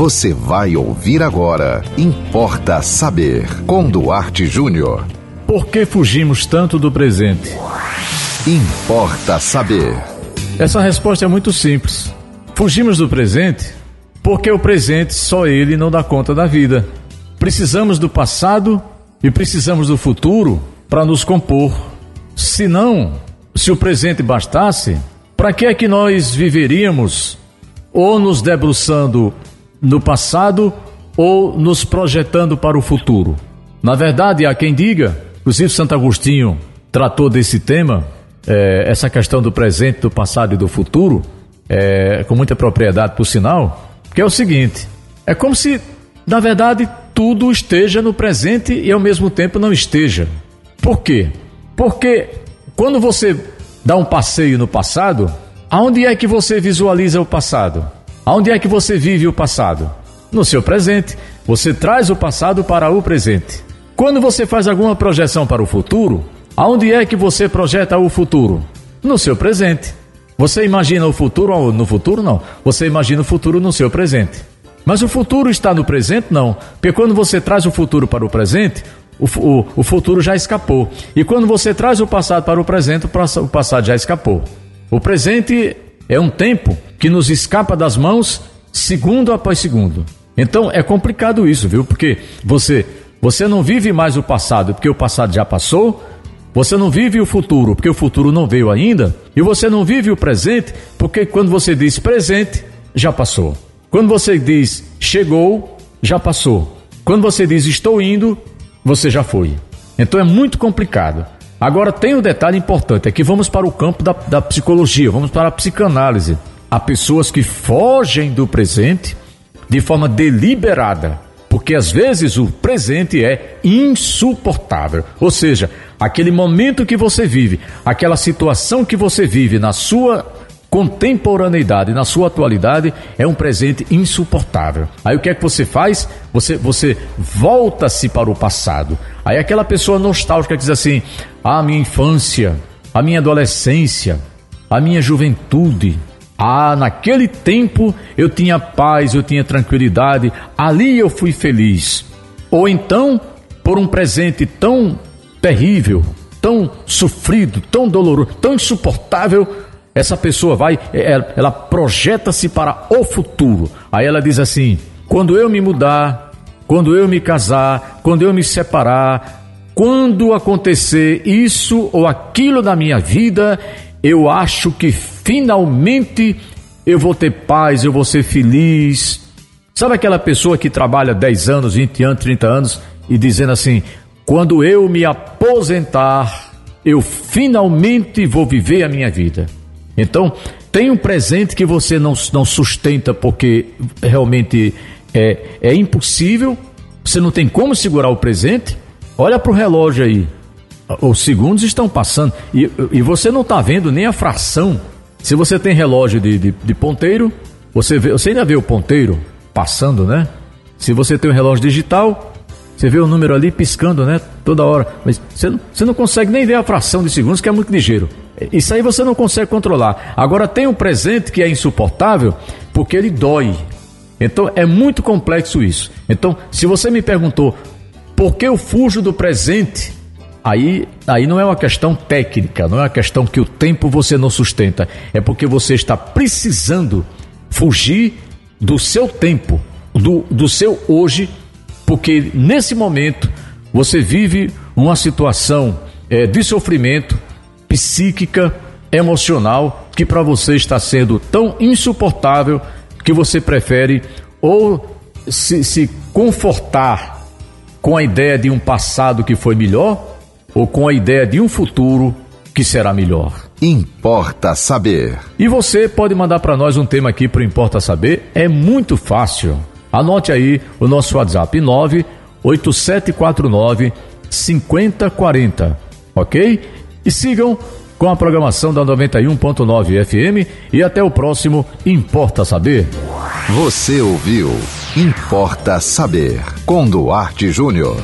Você vai ouvir agora. Importa saber. Com Duarte Júnior. Por que fugimos tanto do presente? Importa saber. Essa resposta é muito simples. Fugimos do presente porque o presente só ele não dá conta da vida. Precisamos do passado e precisamos do futuro para nos compor. Se não, se o presente bastasse, para que é que nós viveríamos ou nos debruçando no passado ou nos projetando para o futuro? Na verdade, há quem diga, inclusive Santo Agostinho tratou desse tema, é, essa questão do presente, do passado e do futuro, é, com muita propriedade, por sinal, que é o seguinte: é como se, na verdade, tudo esteja no presente e ao mesmo tempo não esteja. Por quê? Porque quando você dá um passeio no passado, aonde é que você visualiza o passado? Aonde é que você vive o passado? No seu presente. Você traz o passado para o presente. Quando você faz alguma projeção para o futuro, aonde é que você projeta o futuro? No seu presente. Você imagina o futuro no futuro? Não. Você imagina o futuro no seu presente. Mas o futuro está no presente? Não. Porque quando você traz o futuro para o presente, o, o, o futuro já escapou. E quando você traz o passado para o presente, o passado já escapou. O presente é um tempo que nos escapa das mãos segundo após segundo. Então é complicado isso, viu? Porque você você não vive mais o passado porque o passado já passou, você não vive o futuro porque o futuro não veio ainda, e você não vive o presente porque quando você diz presente, já passou. Quando você diz chegou, já passou. Quando você diz estou indo, você já foi. Então é muito complicado. Agora tem um detalhe importante: é que vamos para o campo da, da psicologia, vamos para a psicanálise. Há pessoas que fogem do presente de forma deliberada, porque às vezes o presente é insuportável. Ou seja, aquele momento que você vive, aquela situação que você vive na sua contemporaneidade, na sua atualidade, é um presente insuportável. Aí o que é que você faz? Você, você volta-se para o passado. Aí aquela pessoa nostálgica diz assim: a minha infância, a minha adolescência, a minha juventude. Ah, naquele tempo eu tinha paz, eu tinha tranquilidade, ali eu fui feliz. Ou então, por um presente tão terrível, tão sofrido, tão doloroso, tão insuportável, essa pessoa vai, é, ela, ela projeta-se para o futuro. Aí ela diz assim: quando eu me mudar, quando eu me casar, quando eu me separar, quando acontecer isso ou aquilo na minha vida, eu acho que finalmente eu vou ter paz, eu vou ser feliz. Sabe aquela pessoa que trabalha 10 anos, 20 anos, 30 anos e dizendo assim: quando eu me aposentar, eu finalmente vou viver a minha vida. Então, tem um presente que você não, não sustenta porque realmente é, é impossível, você não tem como segurar o presente. Olha para o relógio aí, os segundos estão passando e, e você não está vendo nem a fração. Se você tem relógio de, de, de, ponteiro, você, vê, você ainda vê o ponteiro passando, né? Se você tem um relógio digital, você vê o número ali piscando, né? Toda hora. Mas você, você não consegue nem ver a fração de segundos, que é muito ligeiro. Isso aí você não consegue controlar. Agora tem um presente que é insuportável porque ele dói. Então é muito complexo isso. Então, se você me perguntou por que eu fujo do presente, aí, aí não é uma questão técnica, não é uma questão que o tempo você não sustenta. É porque você está precisando fugir do seu tempo, do, do seu hoje, porque nesse momento você vive uma situação é, de sofrimento psíquica, emocional, que para você está sendo tão insuportável que você prefere ou se, se confortar com a ideia de um passado que foi melhor ou com a ideia de um futuro que será melhor. Importa saber. E você pode mandar para nós um tema aqui para Importa Saber. É muito fácil. Anote aí o nosso WhatsApp 98749 5040, ok? E sigam com a programação da 91.9 FM e até o próximo Importa Saber. Você ouviu Importa Saber com Duarte Júnior.